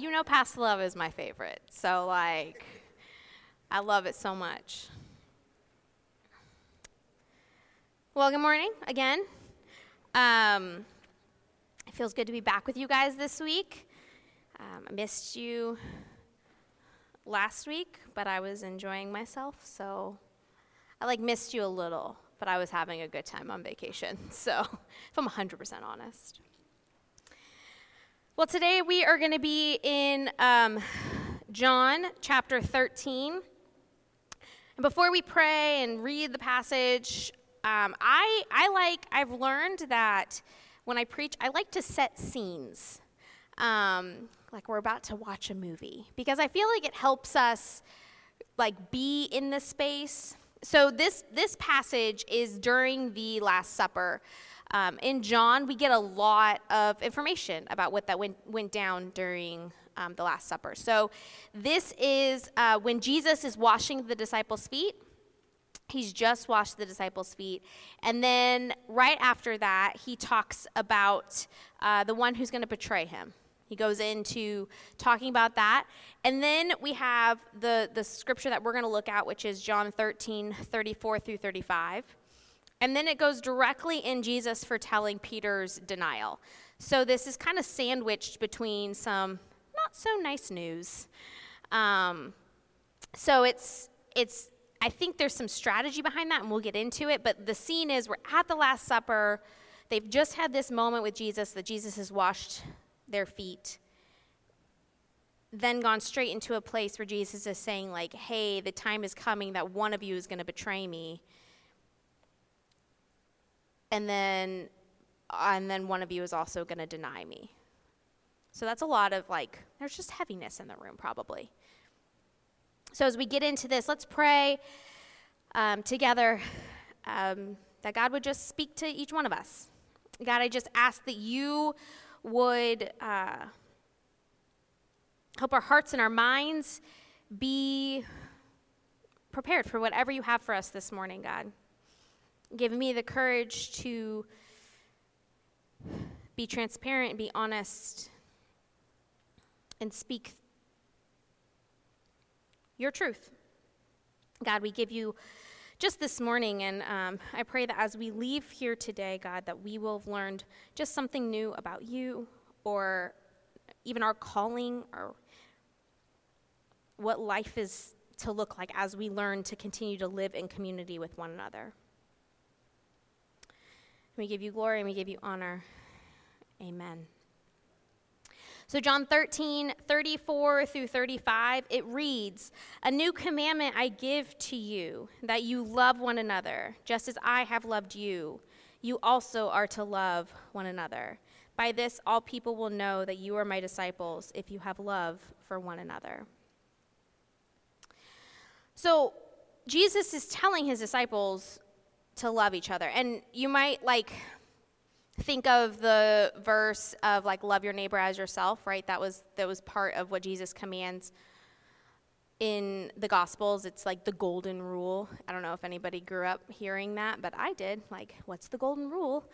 You know, Past Love is my favorite. So, like, I love it so much. Well, good morning again. Um, it feels good to be back with you guys this week. Um, I missed you last week, but I was enjoying myself, so I like missed you a little, but I was having a good time on vacation. So, if I'm 100% honest. Well, today we are going to be in um, John chapter 13. And before we pray and read the passage, um, I, I like, I've learned that when I preach, I like to set scenes. Um, like we're about to watch a movie because I feel like it helps us like be in the space. So this this passage is during the Last Supper. Um, in John, we get a lot of information about what that went, went down during um, the Last Supper. So, this is uh, when Jesus is washing the disciples' feet. He's just washed the disciples' feet. And then, right after that, he talks about uh, the one who's going to betray him. He goes into talking about that. And then we have the, the scripture that we're going to look at, which is John 13, 34 through 35. And then it goes directly in Jesus for telling Peter's denial. So this is kind of sandwiched between some not so nice news. Um, so it's it's I think there's some strategy behind that, and we'll get into it. But the scene is we're at the Last Supper. They've just had this moment with Jesus that Jesus has washed their feet. Then gone straight into a place where Jesus is saying, like, hey, the time is coming that one of you is going to betray me and then and then one of you is also going to deny me. So that's a lot of like there's just heaviness in the room probably. So as we get into this, let's pray um, together um, that God would just speak to each one of us. God, I just ask that you would uh, help our hearts and our minds be prepared for whatever you have for us this morning, God. Give me the courage to be transparent, be honest, and speak your truth. God, we give you just this morning, and um, I pray that as we leave here today, God, that we will have learned just something new about you or even our calling or what life is to look like as we learn to continue to live in community with one another. We give you glory and we give you honor. Amen. So, John 13, 34 through 35, it reads A new commandment I give to you, that you love one another, just as I have loved you. You also are to love one another. By this, all people will know that you are my disciples if you have love for one another. So, Jesus is telling his disciples to love each other. And you might like think of the verse of like love your neighbor as yourself, right? That was that was part of what Jesus commands in the gospels. It's like the golden rule. I don't know if anybody grew up hearing that, but I did. Like, what's the golden rule?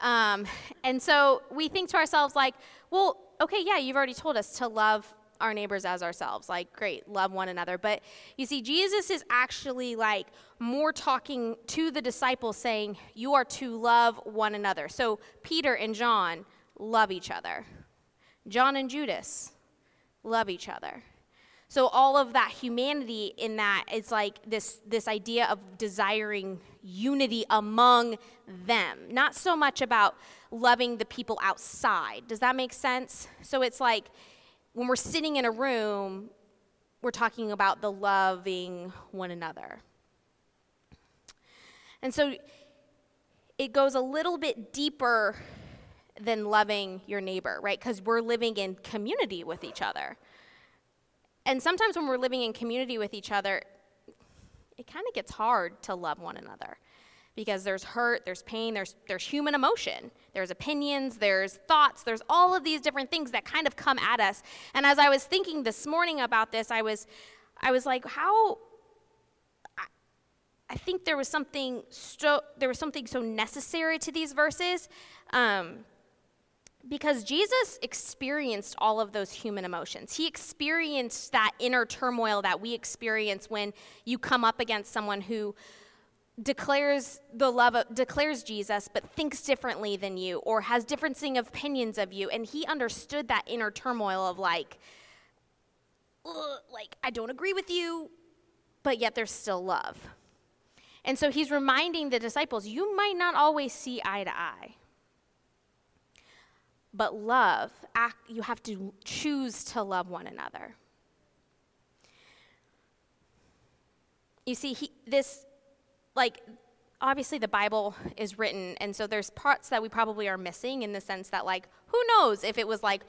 Um, and so we think to ourselves like, well, okay, yeah, you've already told us to love our neighbors as ourselves. Like, great, love one another. But you see, Jesus is actually like more talking to the disciples, saying, You are to love one another. So Peter and John love each other, John and Judas love each other. So all of that humanity in that is like this this idea of desiring unity among them. Not so much about loving the people outside. Does that make sense? So it's like when we're sitting in a room, we're talking about the loving one another. And so it goes a little bit deeper than loving your neighbor, right? Because we're living in community with each other. And sometimes when we're living in community with each other, it kind of gets hard to love one another because there's hurt, there's pain, there's, there's human emotion, there's opinions, there's thoughts, there's all of these different things that kind of come at us. And as I was thinking this morning about this, I was, I was like, how. I, I think there was something so there was something so necessary to these verses, um, Because Jesus experienced all of those human emotions. He experienced that inner turmoil that we experience when you come up against someone who declares the love of, declares Jesus but thinks differently than you or has differencing opinions of you and he understood that inner turmoil of like like I don't agree with you but yet there's still love. And so he's reminding the disciples you might not always see eye to eye. But love, act, you have to choose to love one another. You see, he, this like obviously the bible is written and so there's parts that we probably are missing in the sense that like who knows if it was like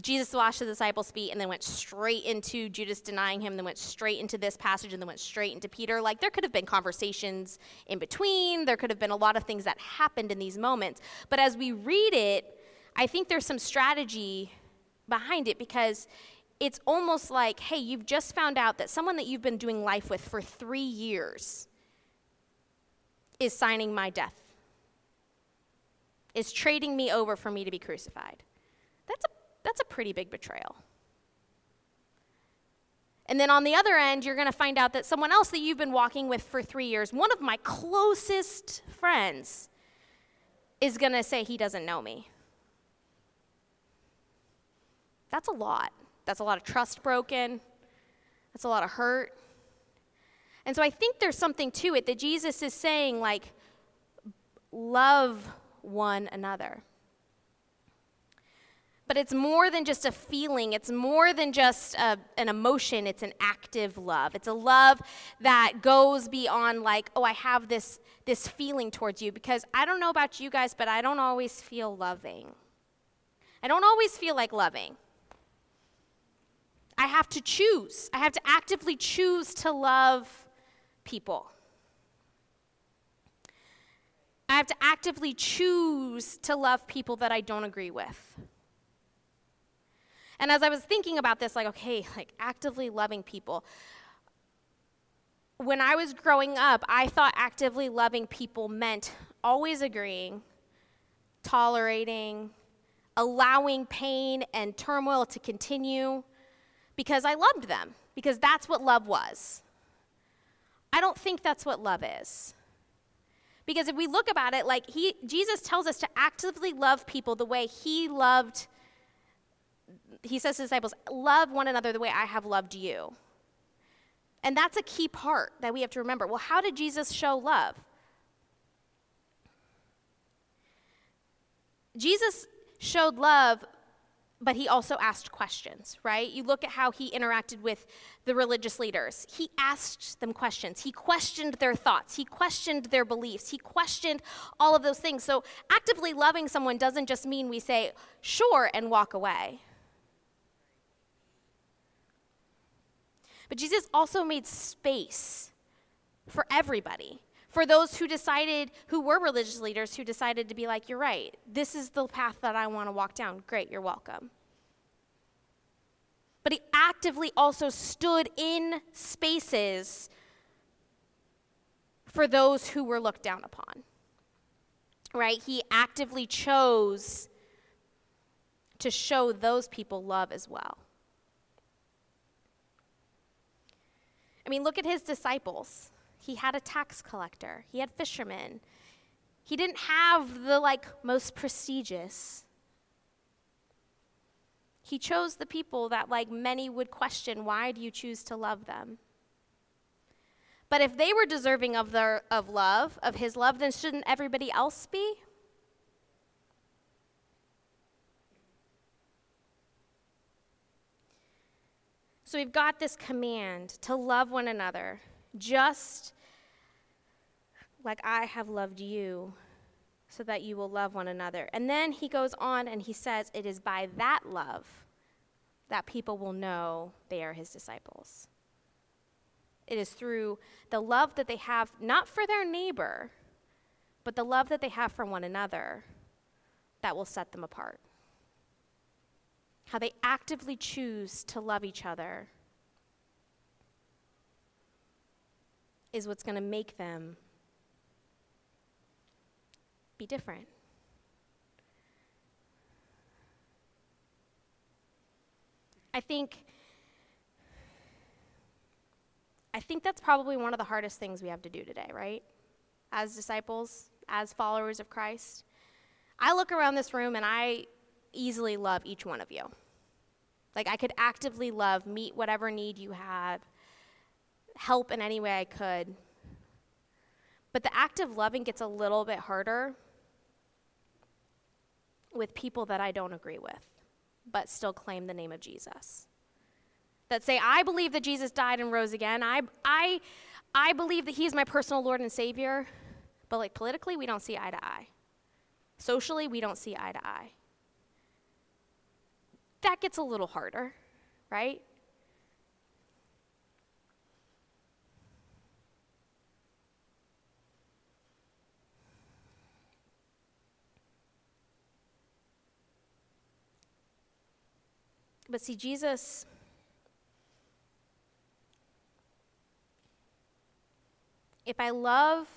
jesus washed the disciples feet and then went straight into judas denying him then went straight into this passage and then went straight into peter. Like there could have been conversations in between. There could have been a lot of things that happened in these moments. But as we read it i think there's some strategy behind it because it's almost like hey you've just found out that someone that you've been doing life with for three years is signing my death, is trading me over for me to be crucified. That's a, that's a pretty big betrayal. And then on the other end, you're going to find out that someone else that you've been walking with for three years, one of my closest friends, is going to say he doesn't know me. That's a lot. That's a lot of trust broken. That's a lot of hurt. And so I think there's something to it that Jesus is saying, like, love one another. But it's more than just a feeling, it's more than just a, an emotion, it's an active love. It's a love that goes beyond, like, oh, I have this, this feeling towards you. Because I don't know about you guys, but I don't always feel loving. I don't always feel like loving. I have to choose. I have to actively choose to love people. I have to actively choose to love people that I don't agree with. And as I was thinking about this, like, okay, like actively loving people. When I was growing up, I thought actively loving people meant always agreeing, tolerating, allowing pain and turmoil to continue because I loved them, because that's what love was. I don't think that's what love is. Because if we look about it, like he Jesus tells us to actively love people the way he loved he says to disciples, love one another the way I have loved you. And that's a key part that we have to remember. Well, how did Jesus show love? Jesus showed love but he also asked questions, right? You look at how he interacted with the religious leaders. He asked them questions. He questioned their thoughts. He questioned their beliefs. He questioned all of those things. So, actively loving someone doesn't just mean we say, sure, and walk away. But Jesus also made space for everybody for those who decided, who were religious leaders, who decided to be like, you're right, this is the path that I want to walk down. Great, you're welcome. But he actively also stood in spaces for those who were looked down upon. Right? He actively chose to show those people love as well. I mean, look at his disciples. He had a tax collector, he had fishermen. He didn't have the like most prestigious. He chose the people that like many would question, why do you choose to love them? But if they were deserving of their of love, of his love, then shouldn't everybody else be? So we've got this command to love one another just like I have loved you, so that you will love one another. And then he goes on and he says, It is by that love that people will know they are his disciples. It is through the love that they have, not for their neighbor, but the love that they have for one another, that will set them apart. How they actively choose to love each other is what's going to make them be different. I think I think that's probably one of the hardest things we have to do today, right? As disciples, as followers of Christ. I look around this room and I easily love each one of you. Like I could actively love, meet whatever need you have, help in any way I could. But the act of loving gets a little bit harder with people that I don't agree with, but still claim the name of Jesus. That say, I believe that Jesus died and rose again. I, I, I believe that he's my personal Lord and Savior. But like politically, we don't see eye to eye. Socially, we don't see eye to eye. That gets a little harder, right? But see, Jesus, if I love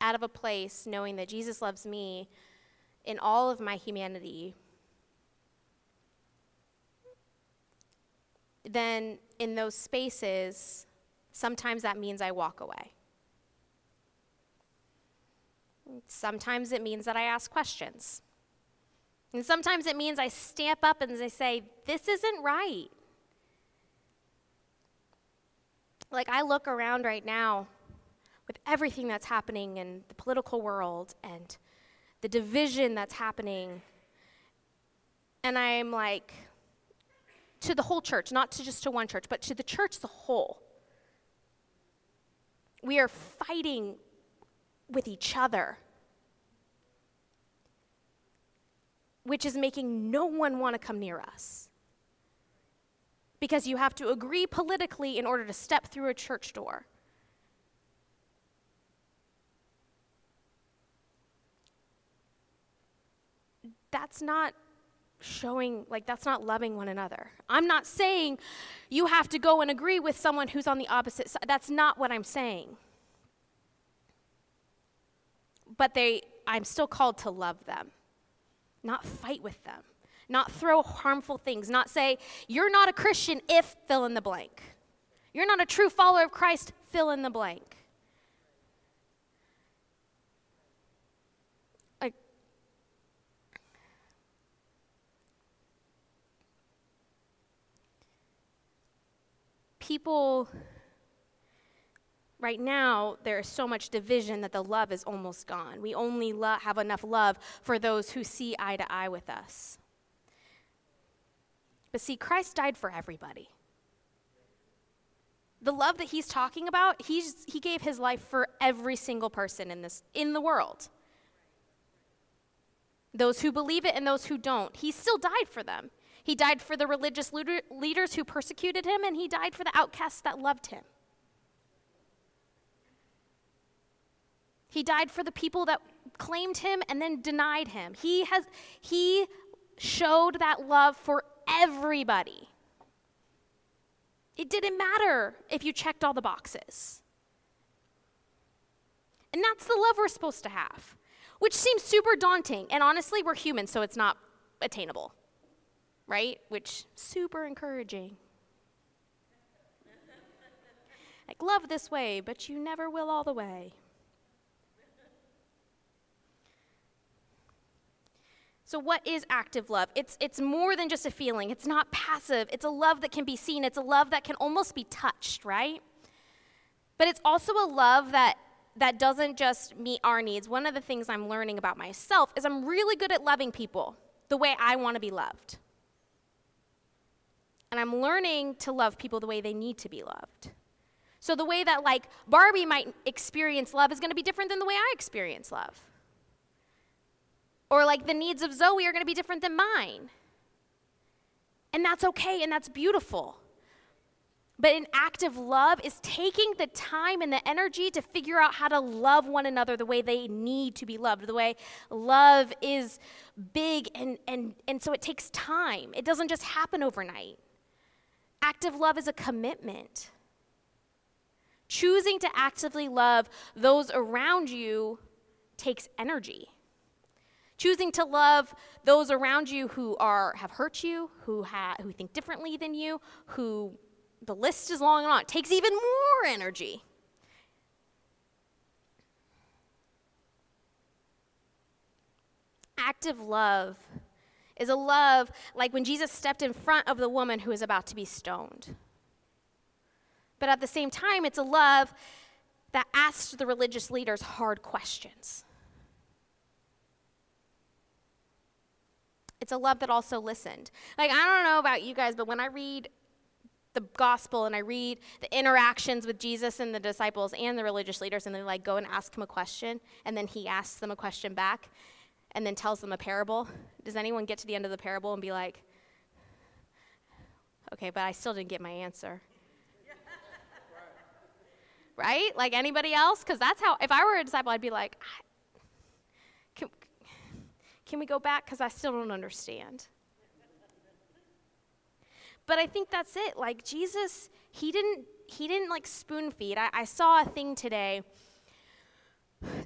out of a place knowing that Jesus loves me in all of my humanity, then in those spaces, sometimes that means I walk away. Sometimes it means that I ask questions. And sometimes it means I stamp up and I say, This isn't right. Like, I look around right now with everything that's happening in the political world and the division that's happening, and I'm like, to the whole church, not to just to one church, but to the church as a whole. We are fighting with each other which is making no one want to come near us. Because you have to agree politically in order to step through a church door. That's not showing, like, that's not loving one another. I'm not saying you have to go and agree with someone who's on the opposite side. That's not what I'm saying. But they, I'm still called to love them not fight with them, not throw harmful things, not say, you're not a Christian if fill in the blank. You're not a true follower of Christ, fill in the blank. People Right now, there is so much division that the love is almost gone. We only lo- have enough love for those who see eye to eye with us. But see, Christ died for everybody. The love that he's talking about, he's, he gave his life for every single person in, this, in the world. Those who believe it and those who don't. He still died for them. He died for the religious leaders who persecuted him, and he died for the outcasts that loved him. He died for the people that claimed him and then denied him. He has he showed that love for everybody. It didn't matter if you checked all the boxes. And that's the love we're supposed to have, which seems super daunting. And honestly, we're human, so it's not attainable. Right? Which super encouraging. like love this way, but you never will all the way. So, what is active love? It's, it's more than just a feeling, it's not passive. It's a love that can be seen, it's a love that can almost be touched, right? But it's also a love that, that doesn't just meet our needs. One of the things I'm learning about myself is I'm really good at loving people the way I want to be loved. And I'm learning to love people the way they need to be loved. So, the way that, like, Barbie might experience love is going to be different than the way I experience love. Or like the needs of Zoe are going to be different than mine. And that's okay and that's beautiful. But an act of love is taking the time and the energy to figure out how to love one another the way they need to be loved, the way love is big and, and, and so it takes time. It doesn't just happen overnight. Active love is a commitment. Choosing to actively love those around you takes energy. Choosing to love those around you who are have hurt you, who ha- who think differently than you, who the list is long and on. It takes even more energy. Active love is a love like when Jesus stepped in front of the woman who was about to be stoned. But at the same time, it's a love that asked the religious leaders hard questions. It's a love that also listened. Like, I don't know about you guys, but when I read the gospel and I read the interactions with Jesus and the disciples and the religious leaders, and they like go and ask him a question, and then he asks them a question back, and then tells them a parable. Does anyone get to the end of the parable and be like, okay, but I still didn't get my answer? right? Like anybody else? Because that's how, if I were a disciple, I'd be like, can we go back? Because I still don't understand. But I think that's it. Like Jesus, he didn't, he didn't like spoon feed. I, I saw a thing today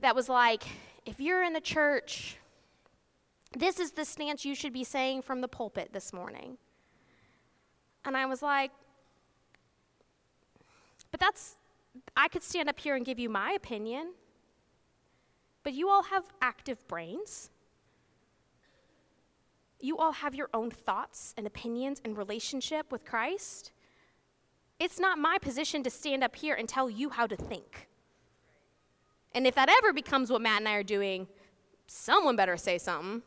that was like, if you're in the church, this is the stance you should be saying from the pulpit this morning. And I was like, but that's, I could stand up here and give you my opinion, but you all have active brains. You all have your own thoughts and opinions and relationship with Christ. It's not my position to stand up here and tell you how to think. And if that ever becomes what Matt and I are doing, someone better say something.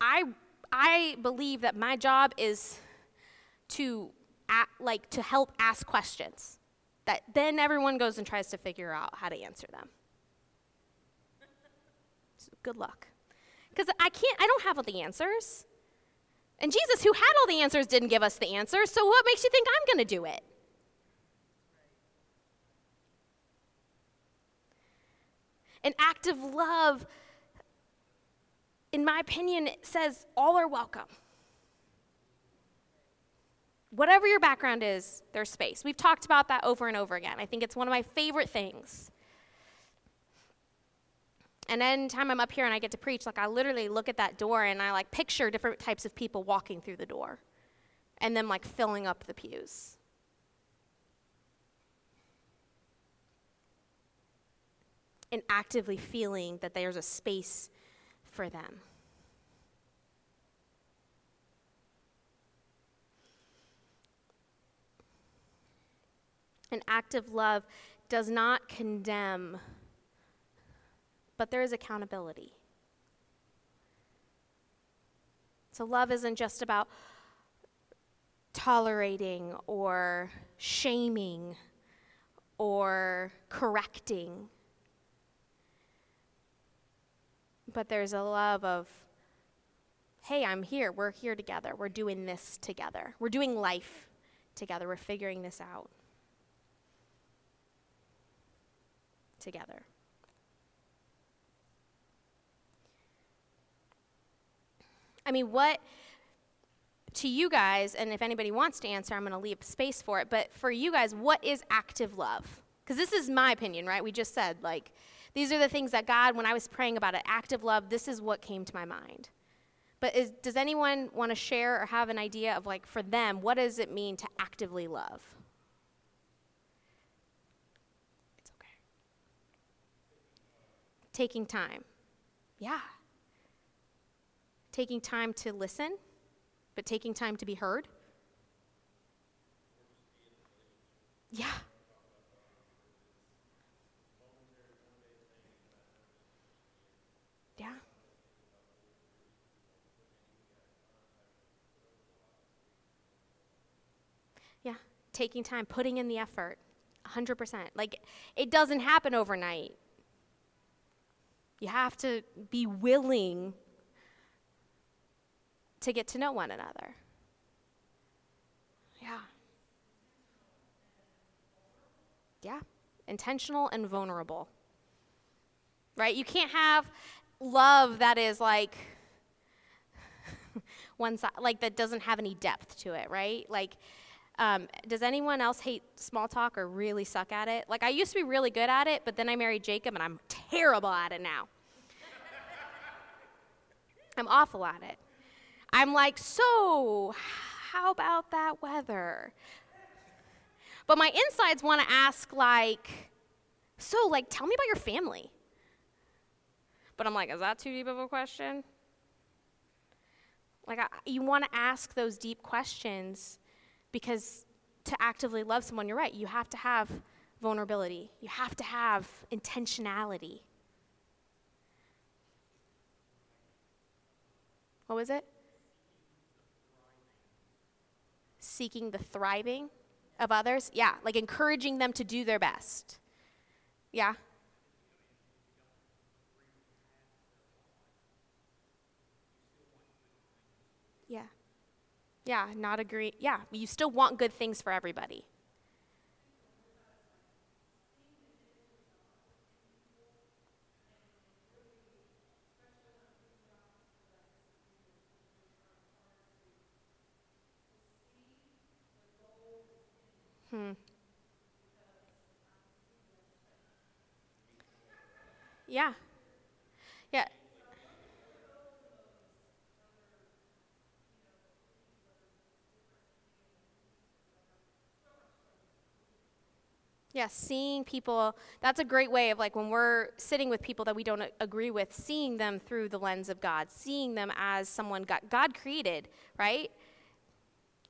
I, I believe that my job is to like to help ask questions that then everyone goes and tries to figure out how to answer them. Good luck. Because I can't, I don't have all the answers. And Jesus, who had all the answers, didn't give us the answers. So what makes you think I'm going to do it? An act of love in my opinion, it says all are welcome. Whatever your background is, there's space. We've talked about that over and over again. I think it's one of my favorite things. And anytime I'm up here and I get to preach, like I literally look at that door and I like picture different types of people walking through the door and then like filling up the pews. And actively feeling that there's a space for them. An act of love does not condemn, but there is accountability. So, love isn't just about tolerating or shaming or correcting but there's a love of, hey, I'm here. We're here together. We're doing this together. We're doing life together. We're figuring this out together. I mean, what to you guys, and if anybody wants to answer, I'm going to leave space for it, but for you guys, what is active love? Because this is my opinion, right? We just said, like, these are the things that God, when I was praying about it, active love, this is what came to my mind. But is, does anyone want to share or have an idea of, like, for them, what does it mean to actively love? It's okay. Taking time. Yeah. Taking time to listen, but taking time to be heard. Yeah. Yeah. Yeah. Taking time, putting in the effort, 100%. Like, it doesn't happen overnight. You have to be willing to get to know one another. Yeah. Yeah. Intentional and vulnerable. Right? You can't have love that is like one side, like that doesn't have any depth to it, right? Like, Um, does anyone else hate small talk or really suck at it? Like, I used to be really good at it, but then I married Jacob and I'm terrible at it now. I'm awful at it. I'm like, so how about that weather? But my insides want to ask, like, so, like, tell me about your family. But I'm like, is that too deep of a question? Like, I, you want to ask those deep questions because to actively love someone, you're right, you have to have vulnerability, you have to have intentionality. What was it? Seeking the thriving of others? Yeah, like encouraging them to do their best. Yeah? Yeah. Yeah, not agree. Yeah, you still want good things for everybody. Hmm. Yeah. Yeah. Yeah, seeing people, that's a great way of like when we're sitting with people that we don't agree with, seeing them through the lens of God, seeing them as someone God, God created, right?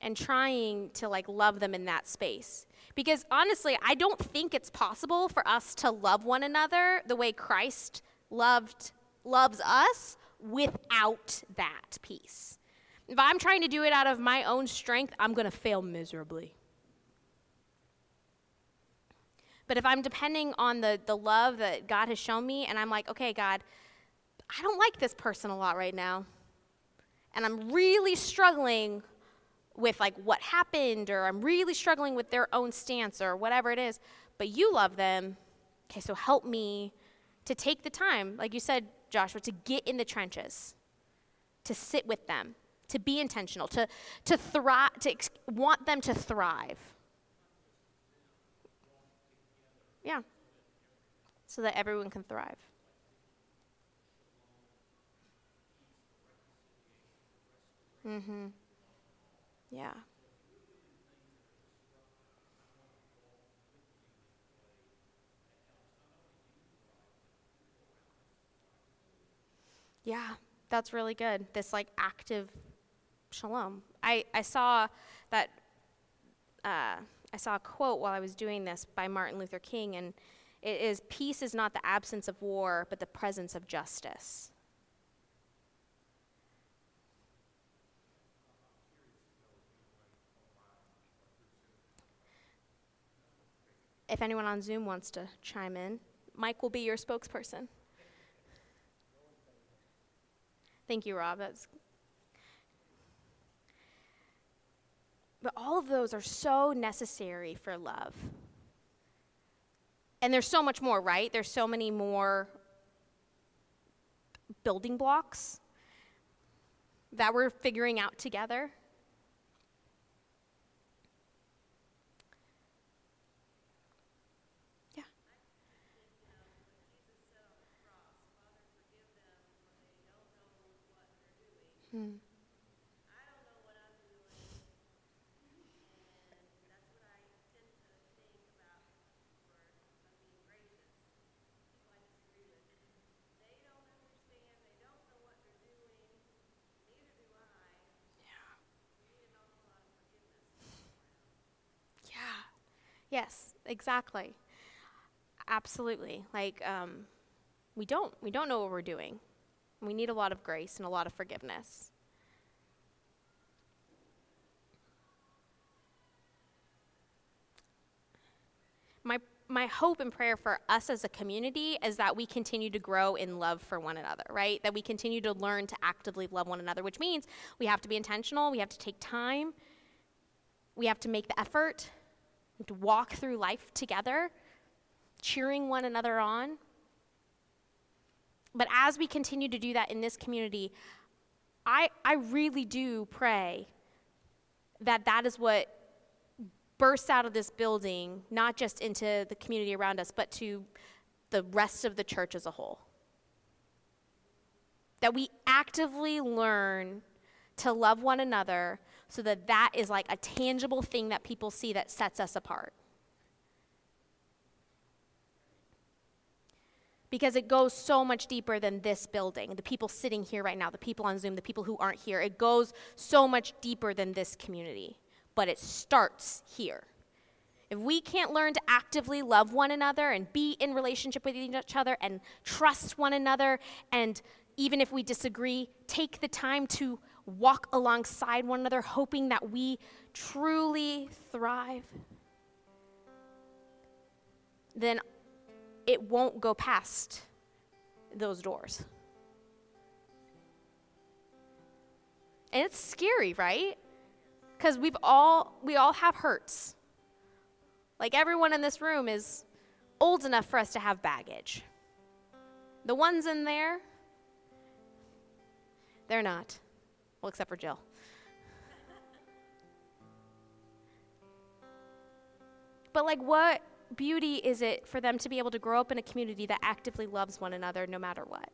And trying to like love them in that space. Because honestly, I don't think it's possible for us to love one another the way Christ loved loves us without that peace. If I'm trying to do it out of my own strength, I'm going to fail miserably. But if I'm depending on the, the love that God has shown me, and I'm like, okay, God, I don't like this person a lot right now. And I'm really struggling with like what happened, or I'm really struggling with their own stance, or whatever it is. But you love them. Okay, so help me to take the time, like you said, Joshua, to get in the trenches, to sit with them, to be intentional, to, to thrive, to ex- want them to thrive. Yeah. So that everyone can thrive. Mm-hmm. Yeah. Yeah, that's really good. This like active shalom. I, I saw that uh, I saw a quote while I was doing this by Martin Luther King, and it is Peace is not the absence of war, but the presence of justice. If anyone on Zoom wants to chime in, Mike will be your spokesperson. Thank you, Rob. That's But all of those are so necessary for love. And there's so much more, right? There's so many more building blocks that we're figuring out together. Yes, exactly. Absolutely. Like um, we don't we don't know what we're doing. We need a lot of grace and a lot of forgiveness. My my hope and prayer for us as a community is that we continue to grow in love for one another, right? That we continue to learn to actively love one another, which means we have to be intentional, we have to take time, we have to make the effort, to walk through life together, cheering one another on. But as we continue to do that in this community, I, I really do pray that that is what bursts out of this building, not just into the community around us, but to the rest of the church as a whole. That we actively learn to love one another so that that is like a tangible thing that people see that sets us apart. Because it goes so much deeper than this building, the people sitting here right now, the people on Zoom, the people who aren't here. It goes so much deeper than this community, but it starts here. If we can't learn to actively love one another and be in relationship with each other and trust one another, and even if we disagree, take the time to walk alongside one another, hoping that we truly thrive, then it won't go past those doors. And it's scary, right? Because we've all we all have hurts. Like everyone in this room is old enough for us to have baggage. The ones in there, they're not. Well, except for Jill. But, like, what beauty is it for them to be able to grow up in a community that actively loves one another no matter what?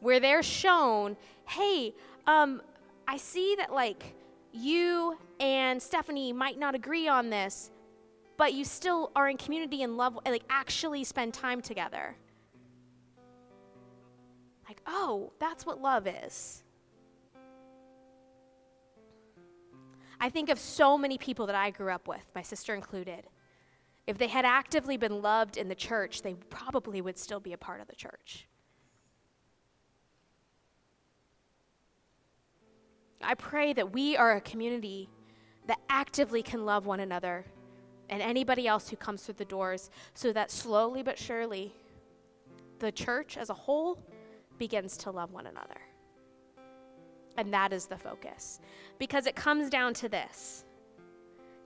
Where they're shown, hey, um, I see that, like, you and Stephanie might not agree on this, but you still are in community and love, like, actually spend time together. Like, oh, that's what love is. I think of so many people that I grew up with, my sister included. If they had actively been loved in the church, they probably would still be a part of the church. I pray that we are a community that actively can love one another and anybody else who comes through the doors so that slowly but surely the church as a whole begins to love one another. And that is the focus. Because it comes down to this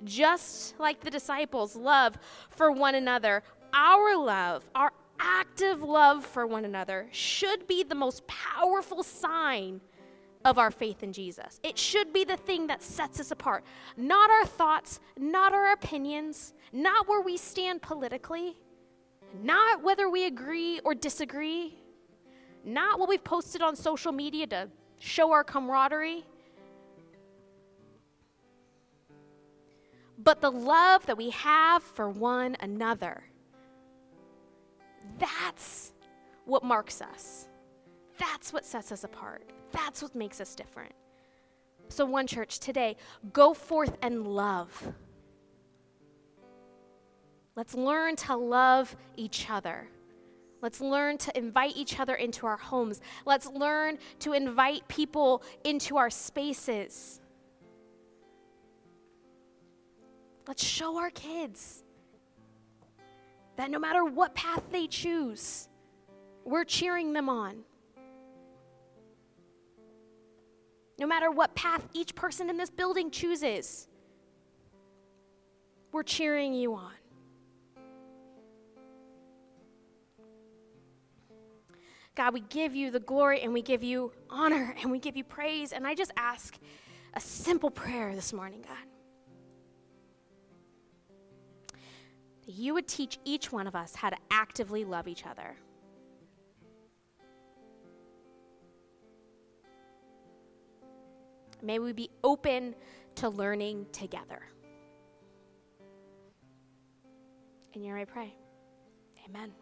just like the disciples' love for one another, our love, our active love for one another, should be the most powerful sign of our faith in Jesus. It should be the thing that sets us apart. Not our thoughts, not our opinions, not where we stand politically, not whether we agree or disagree, not what we've posted on social media to show our camaraderie. But the love that we have for one another. That's what marks us. That's what sets us apart. That's what makes us different. So, one church today, go forth and love. Let's learn to love each other. Let's learn to invite each other into our homes. Let's learn to invite people into our spaces. Let's show our kids that no matter what path they choose, we're cheering them on. No matter what path each person in this building chooses, we're cheering you on. God, we give you the glory and we give you honor and we give you praise. And I just ask a simple prayer this morning, God. That you would teach each one of us how to actively love each other. May we be open to learning together. In your I pray. Amen.